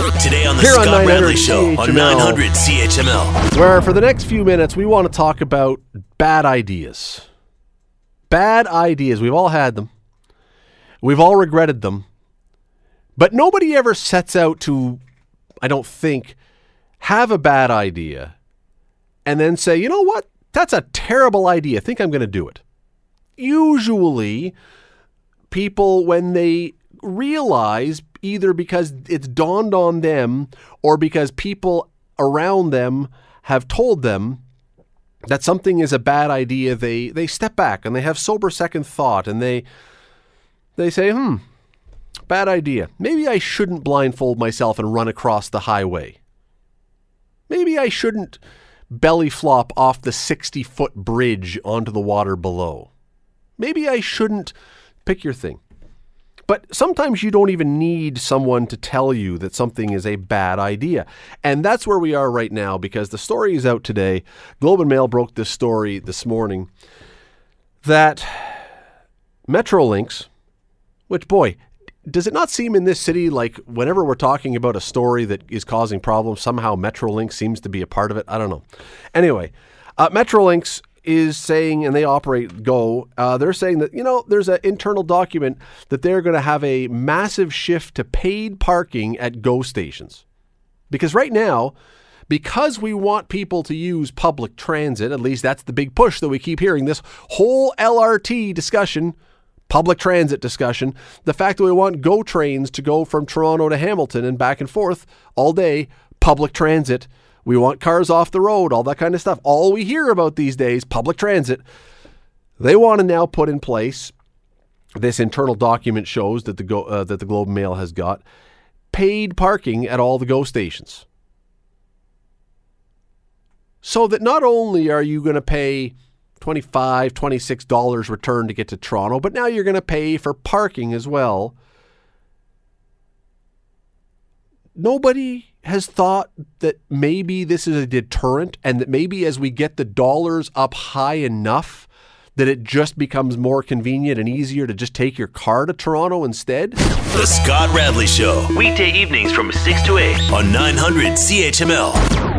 Today on the Here Scott 900 Radley Show on 900 CHML. where for the next few minutes we want to talk about bad ideas. Bad ideas. We've all had them. We've all regretted them. But nobody ever sets out to, I don't think, have a bad idea and then say, you know what? That's a terrible idea. I think I'm going to do it. Usually, people, when they realize, either because it's dawned on them or because people around them have told them that something is a bad idea, they, they step back and they have sober second thought and they, they say, hmm, bad idea. Maybe I shouldn't blindfold myself and run across the highway. Maybe I shouldn't belly flop off the 60 foot bridge onto the water below. Maybe I shouldn't pick your thing. But sometimes you don't even need someone to tell you that something is a bad idea. And that's where we are right now because the story is out today. Globe and Mail broke this story this morning that Metrolinx, which boy, does it not seem in this city like whenever we're talking about a story that is causing problems, somehow Metrolinx seems to be a part of it? I don't know. Anyway, uh, Metrolinx is saying, and they operate Go, uh, they're saying that, you know, there's an internal document that they're going to have a massive shift to paid parking at Go stations. Because right now, because we want people to use public transit, at least that's the big push that we keep hearing, this whole LRT discussion, public transit discussion, the fact that we want GO trains to go from Toronto to Hamilton and back and forth all day, public transit. We want cars off the road, all that kind of stuff. All we hear about these days, public transit. They want to now put in place this internal document shows that the Go, uh, that the Globe and Mail has got paid parking at all the Go stations. So that not only are you going to pay $25, $26 return to get to Toronto, but now you're going to pay for parking as well. Nobody has thought that maybe this is a deterrent and that maybe as we get the dollars up high enough that it just becomes more convenient and easier to just take your car to Toronto instead. The Scott Radley Show. Weekday evenings from 6 to 8 on 900 CHML.